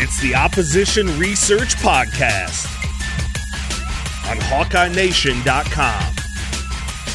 It's the Opposition Research Podcast on HawkeyeNation.com.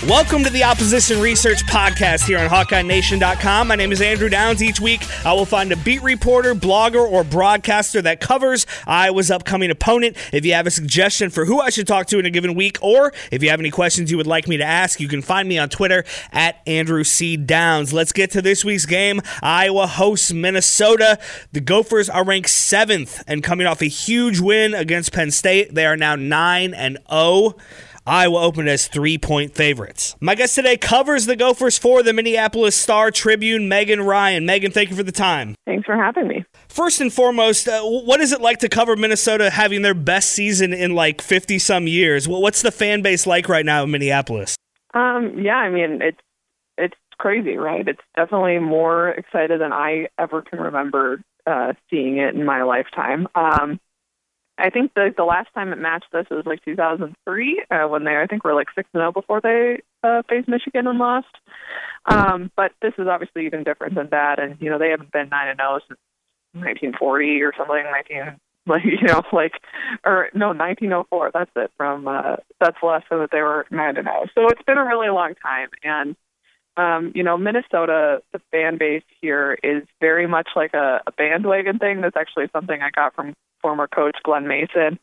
Welcome to the Opposition Research Podcast here on HawkeyeNation.com. My name is Andrew Downs. Each week, I will find a beat reporter, blogger, or broadcaster that covers Iowa's upcoming opponent. If you have a suggestion for who I should talk to in a given week, or if you have any questions you would like me to ask, you can find me on Twitter at Andrew C. Downs. Let's get to this week's game. Iowa hosts Minnesota. The Gophers are ranked seventh and coming off a huge win against Penn State. They are now 9 and 0. Iowa opened as three point favorites. My guest today covers the Gophers for the Minneapolis Star Tribune, Megan Ryan. Megan, thank you for the time. Thanks for having me. First and foremost, uh, what is it like to cover Minnesota having their best season in like 50 some years? What's the fan base like right now in Minneapolis? Um, yeah, I mean, it's it's crazy, right? It's definitely more excited than I ever can remember uh, seeing it in my lifetime. Um, I think the the last time it matched this was like 2003 uh, when they I think were like six and zero before they uh, faced Michigan and lost. Um, but this is obviously even different than that, and you know they haven't been nine and zero since 1940 or something. 19 like you know like or no 1904. That's it from uh, that's the last time that they were nine and zero. So it's been a really long time, and um, you know, Minnesota, the fan base here is very much like a, a bandwagon thing. That's actually something I got from former coach Glen Mason.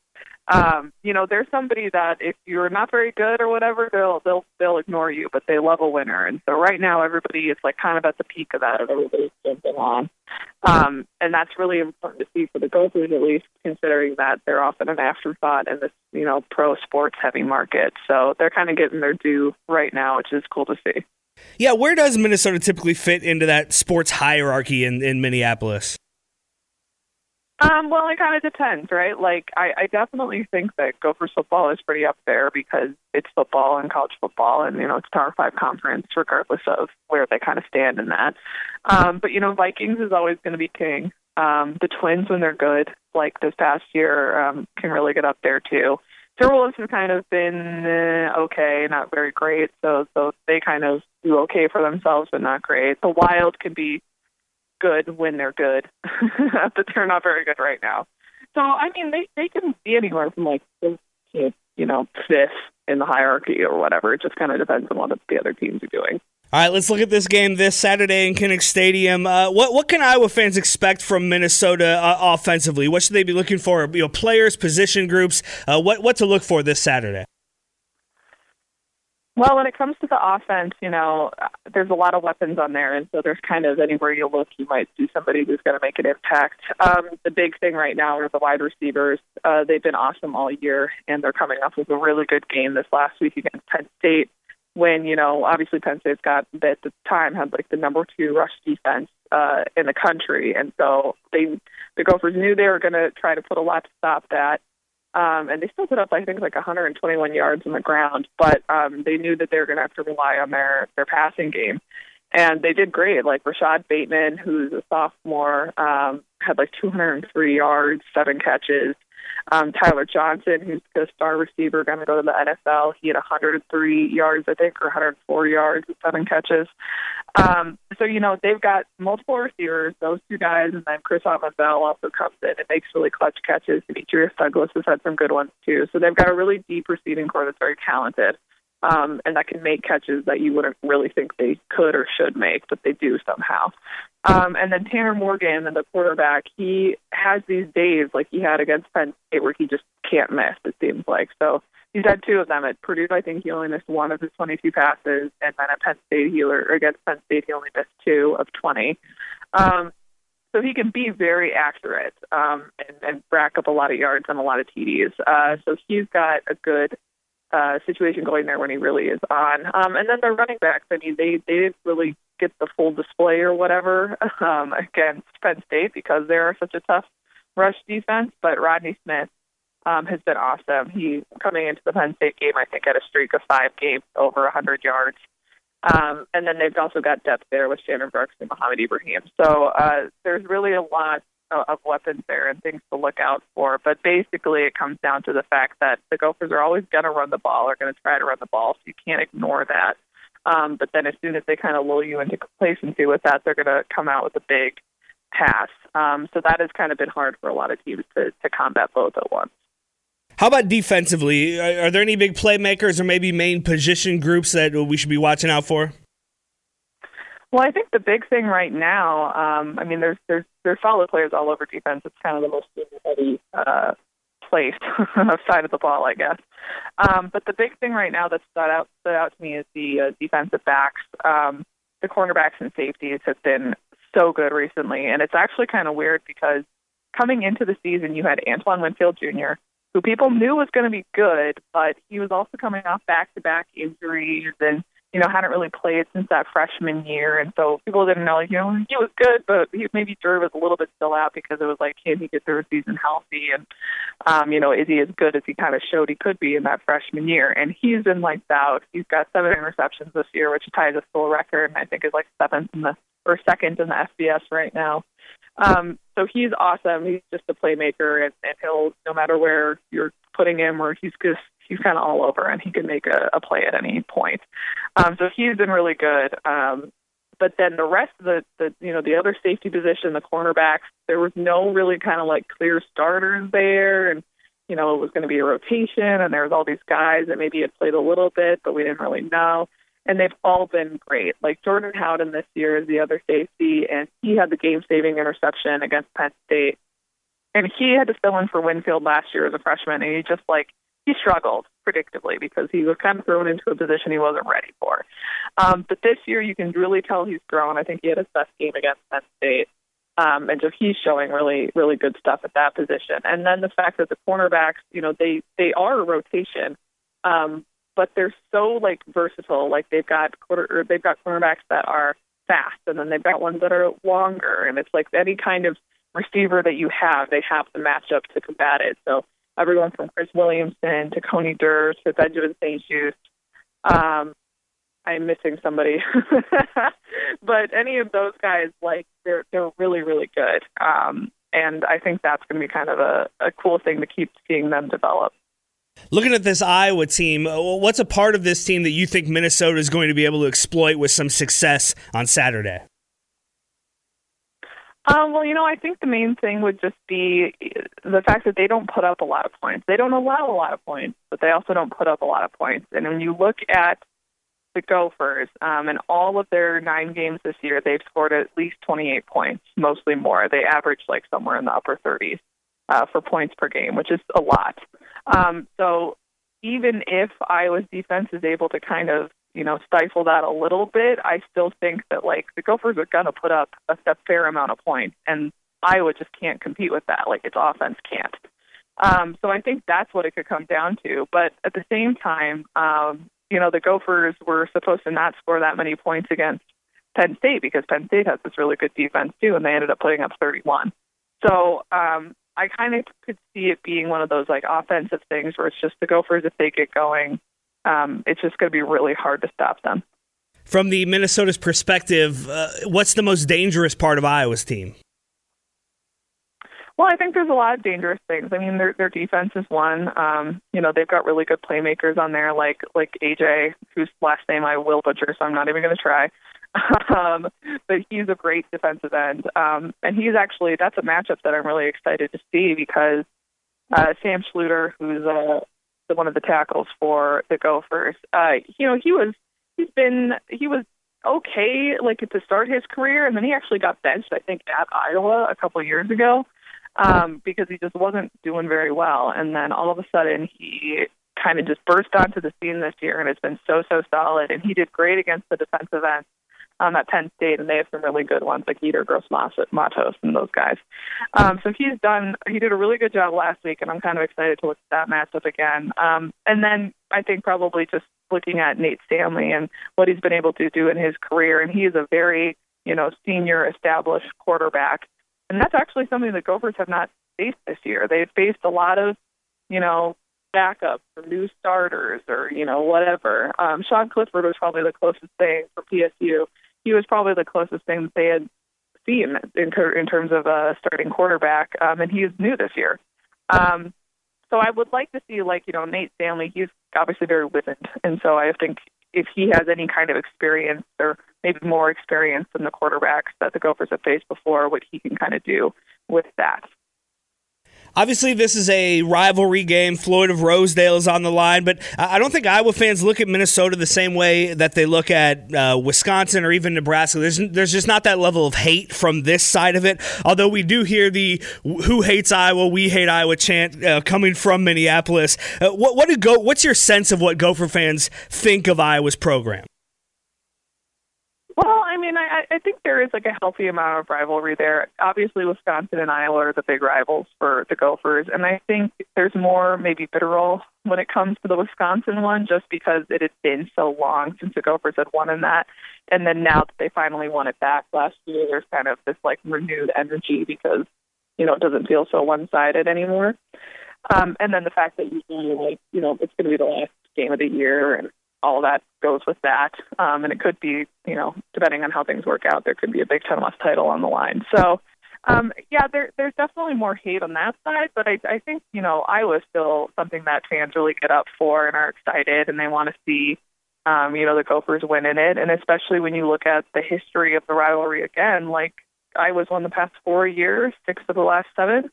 Um, you know, there's somebody that if you're not very good or whatever, they'll they'll they'll ignore you, but they love a winner. And so right now, everybody is like kind of at the peak of that, everybody's jumping on. Um, and that's really important to see for the Gophers, at least, considering that they're often an afterthought in this you know pro sports heavy market. So they're kind of getting their due right now, which is cool to see. Yeah, where does Minnesota typically fit into that sports hierarchy in, in Minneapolis? Um, well, it kind of depends, right? Like, I, I definitely think that Gophers football is pretty up there because it's football and college football, and you know, it's Power Five conference, regardless of where they kind of stand in that. Um, but you know, Vikings is always going to be king. Um, the Twins, when they're good, like this past year, um, can really get up there too. Timberwolves have kind of been uh, okay, not very great. So so they kind of do okay for themselves, but not great. The Wild can be good when they're good, but they're not very good right now. So I mean, they they can be anywhere from like you know fifth in the hierarchy or whatever. It just kind of depends on what the other teams are doing. All right, let's look at this game this Saturday in Kinnick Stadium. Uh, what what can Iowa fans expect from Minnesota uh, offensively? What should they be looking for? You know, players, position groups. Uh, what what to look for this Saturday? Well, when it comes to the offense, you know, there's a lot of weapons on there, and so there's kind of anywhere you look, you might see somebody who's going to make an impact. Um, the big thing right now are the wide receivers. Uh, they've been awesome all year, and they're coming off with a really good game this last week against Penn State when you know obviously Penn State's got at the time had like the number two rush defense uh, in the country, and so they the Gophers knew they were going to try to put a lot to stop that. Um, and they still put up, I think, like 121 yards on the ground, but um, they knew that they were going to have to rely on their their passing game, and they did great. Like Rashod Bateman, who's a sophomore, um, had like 203 yards, seven catches. Um, Tyler Johnson, who's the star receiver, going to go to the NFL. He had 103 yards, I think, or 104 yards with seven catches. Um, so, you know, they've got multiple receivers, those two guys, and then Chris Autman-Bell also comes in and makes really clutch catches. Demetrius Douglas has had some good ones, too. So they've got a really deep receiving corps that's very talented. Um, and that can make catches that you wouldn't really think they could or should make, but they do somehow. Um, and then Tanner Morgan, the quarterback, he has these days like he had against Penn State where he just can't miss. It seems like so. He's had two of them at Purdue. I think he only missed one of his 22 passes, and then at Penn State, he or against Penn State, he only missed two of 20. Um, so he can be very accurate um, and, and rack up a lot of yards and a lot of TDs. Uh, so he's got a good uh, situation going there when he really is on. Um, and then the running backs, I mean, they they didn't really get the full display or whatever um, against Penn State because they are such a tough rush defense. But Rodney Smith um, has been awesome. He coming into the Penn State game, I think, had a streak of five games over 100 yards. Um, and then they've also got depth there with Shannon Brooks and Mohamed Ibrahim. So uh, there's really a lot of weapons there and things to look out for. But basically, it comes down to the fact that the Gophers are always going to run the ball, are going to try to run the ball, so you can't ignore that. Um, but then as soon as they kind of lull you into complacency with that, they're going to come out with a big pass. Um, so that has kind of been hard for a lot of teams to, to combat both at once. How about defensively? Are, are there any big playmakers or maybe main position groups that we should be watching out for? Well, I think the big thing right now, um, I mean, there's there's there's solid players all over defense. It's kind of the most heavy uh, place side of the ball, I guess. Um, but the big thing right now that stood out stood out to me is the uh, defensive backs. Um, the cornerbacks and safeties have been so good recently, and it's actually kind of weird because coming into the season, you had Antoine Winfield Jr., who people knew was going to be good, but he was also coming off back-to-back injuries and you know, hadn't really played since that freshman year, and so people didn't know, you know, he was good, but he maybe Drew was a little bit still out because it was like, can he get through a season healthy? And, um, you know, is he as good as he kind of showed he could be in that freshman year? And he's been like out. He's got seven interceptions this year, which ties a full record, and I think is like seventh in the or second in the FBS right now. Um, so he's awesome. He's just a playmaker, and, and he'll no matter where you're putting him, or he's just he's kind of all over, and he can make a, a play at any point. Um, so he's been really good. Um, but then the rest of the, the you know the other safety position, the cornerbacks, there was no really kind of like clear starters there, and you know it was going to be a rotation, and there was all these guys that maybe had played a little bit, but we didn't really know. And they've all been great. Like Jordan Howden this year is the other safety, and he had the game-saving interception against Penn State. And he had to fill in for Winfield last year as a freshman, and he just like he struggled predictably because he was kind of thrown into a position he wasn't ready for. Um, but this year, you can really tell he's grown. I think he had his best game against Penn State. Um, and so he's showing really, really good stuff at that position. And then the fact that the cornerbacks, you know, they they are a rotation, um, but they're so like versatile. Like they've got quarter, they've got cornerbacks that are fast, and then they've got ones that are longer. And it's like any kind of receiver that you have, they have the match up to combat it. So everyone from Chris Williamson to Coney Durr to Benjamin St-Juste. Um, I'm missing somebody, but any of those guys, like they're they're really really good, um, and I think that's going to be kind of a, a cool thing to keep seeing them develop. Looking at this Iowa team, uh, what's a part of this team that you think Minnesota is going to be able to exploit with some success on Saturday? Um, well, you know, I think the main thing would just be the fact that they don't put up a lot of points. They don't allow a lot of points, but they also don't put up a lot of points. And when you look at the Gophers, um, in all of their nine games this year, they've scored at least 28 points, mostly more. They average like somewhere in the upper 30s uh, for points per game, which is a lot. Um, so even if Iowa's defense is able to kind of you know, stifle that a little bit, I still think that like the Gophers are going to put up a, a fair amount of points, and Iowa just can't compete with that. Like its offense can't. Um, so I think that's what it could come down to. But at the same time, um, you know, the Gophers were supposed to not score that many points against Penn State because Penn State has this really good defense too, and they ended up putting up 31. So um, I kind of could see it being one of those like offensive things where it's just the Gophers if they get going um, it's just going to be really hard to stop them. From the Minnesota's perspective, uh, what's the most dangerous part of Iowa's team? Well, I think there's a lot of dangerous things. I mean, their their defense is one. Um, you know, they've got really good playmakers on there, like like AJ, whose last name I will butcher, so I'm not even going to try. um, but he's a great defensive end, um, and he's actually that's a matchup that I'm really excited to see because uh, Sam Schlueter, who's a the, one of the tackles for the Gophers. Uh, you know, he was he's been he was okay like to start his career, and then he actually got benched. I think at Iowa a couple of years ago um, because he just wasn't doing very well, and then all of a sudden he kind of just burst onto the scene this year and has been so so solid. And he did great against the defensive end um, at Penn State, and they have some really good ones like Yetur Gross Matos and those guys. Um, so he's done. He did a really good job last week, and I'm kind of excited to look at that matchup again. Um, and then I think probably just looking at Nate Stanley and what he's been able to do in his career, and he is a very you know senior established quarterback, and that's actually something the Gophers have not faced this year. They've faced a lot of you know backups or new starters or you know whatever. Um, Sean Clifford was probably the closest thing for PSU he was probably the closest thing that they had seen in, in terms of a starting quarterback, um, and he's new this year. Um, so I would like to see, like you know, Nate Stanley. He's obviously very wizened, and so I think if he has any kind of experience or maybe more experience than the quarterbacks that the Gophers have faced before, what he can kind of do with that. Obviously, this is a rivalry game. Floyd of Rosedale is on the line, but I don't think Iowa fans look at Minnesota the same way that they look at uh, Wisconsin or even Nebraska. There's there's just not that level of hate from this side of it. Although we do hear the "Who hates Iowa? We hate Iowa" chant uh, coming from Minneapolis. Uh, what what do go? What's your sense of what Gopher fans think of Iowa's program? Mean, I, I think there is like a healthy amount of rivalry there. Obviously, Wisconsin and Iowa are the big rivals for the Gophers, and I think there's more maybe vitriol when it comes to the Wisconsin one, just because it has been so long since the Gophers had won in that, and then now that they finally won it back last year, there's kind of this like renewed energy because you know it doesn't feel so one-sided anymore. Um, and then the fact that usually like you know it's going to be the last game of the year and all that goes with that. Um, and it could be, you know, depending on how things work out, there could be a Big Ten West title on the line. So, um, yeah, there, there's definitely more hate on that side, but I, I think, you know, Iowa's still something that fans really get up for and are excited and they want to see, um, you know, the Gophers win in it. And especially when you look at the history of the rivalry again, like Iowa's won the past four years, six of the last seven.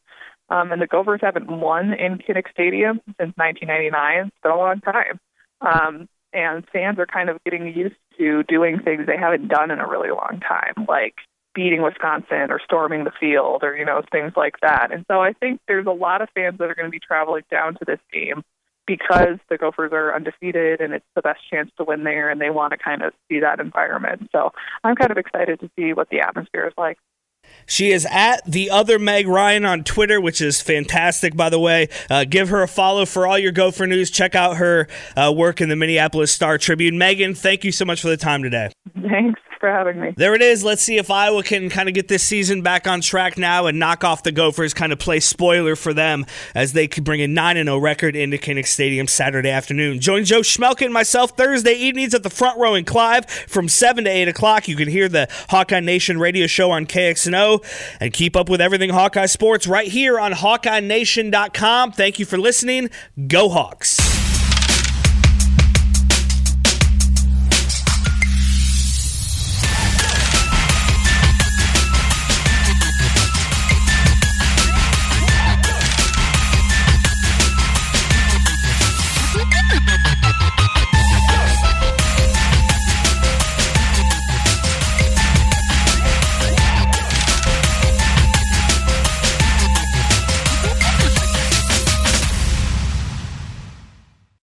Um, and the Gophers haven't won in Kinnick Stadium since 1999. It's been a long time. Um, and fans are kind of getting used to doing things they haven't done in a really long time, like beating Wisconsin or storming the field or, you know, things like that. And so I think there's a lot of fans that are going to be traveling down to this game because the Gophers are undefeated and it's the best chance to win there and they want to kind of see that environment. So I'm kind of excited to see what the atmosphere is like. She is at the other Meg Ryan on Twitter, which is fantastic, by the way. Uh, give her a follow for all your Gopher news. Check out her uh, work in the Minneapolis Star Tribune. Megan, thank you so much for the time today. Thanks for having me. There it is. Let's see if Iowa can kind of get this season back on track now and knock off the Gophers, kind of play spoiler for them as they could bring a 9 0 record into Kinnick Stadium Saturday afternoon. Join Joe Schmelke and myself Thursday evenings at the front row in Clive from 7 to 8 o'clock. You can hear the Hawkeye Nation radio show on KXNO and keep up with everything Hawkeye Sports right here on HawkeyeNation.com. Thank you for listening. Go Hawks.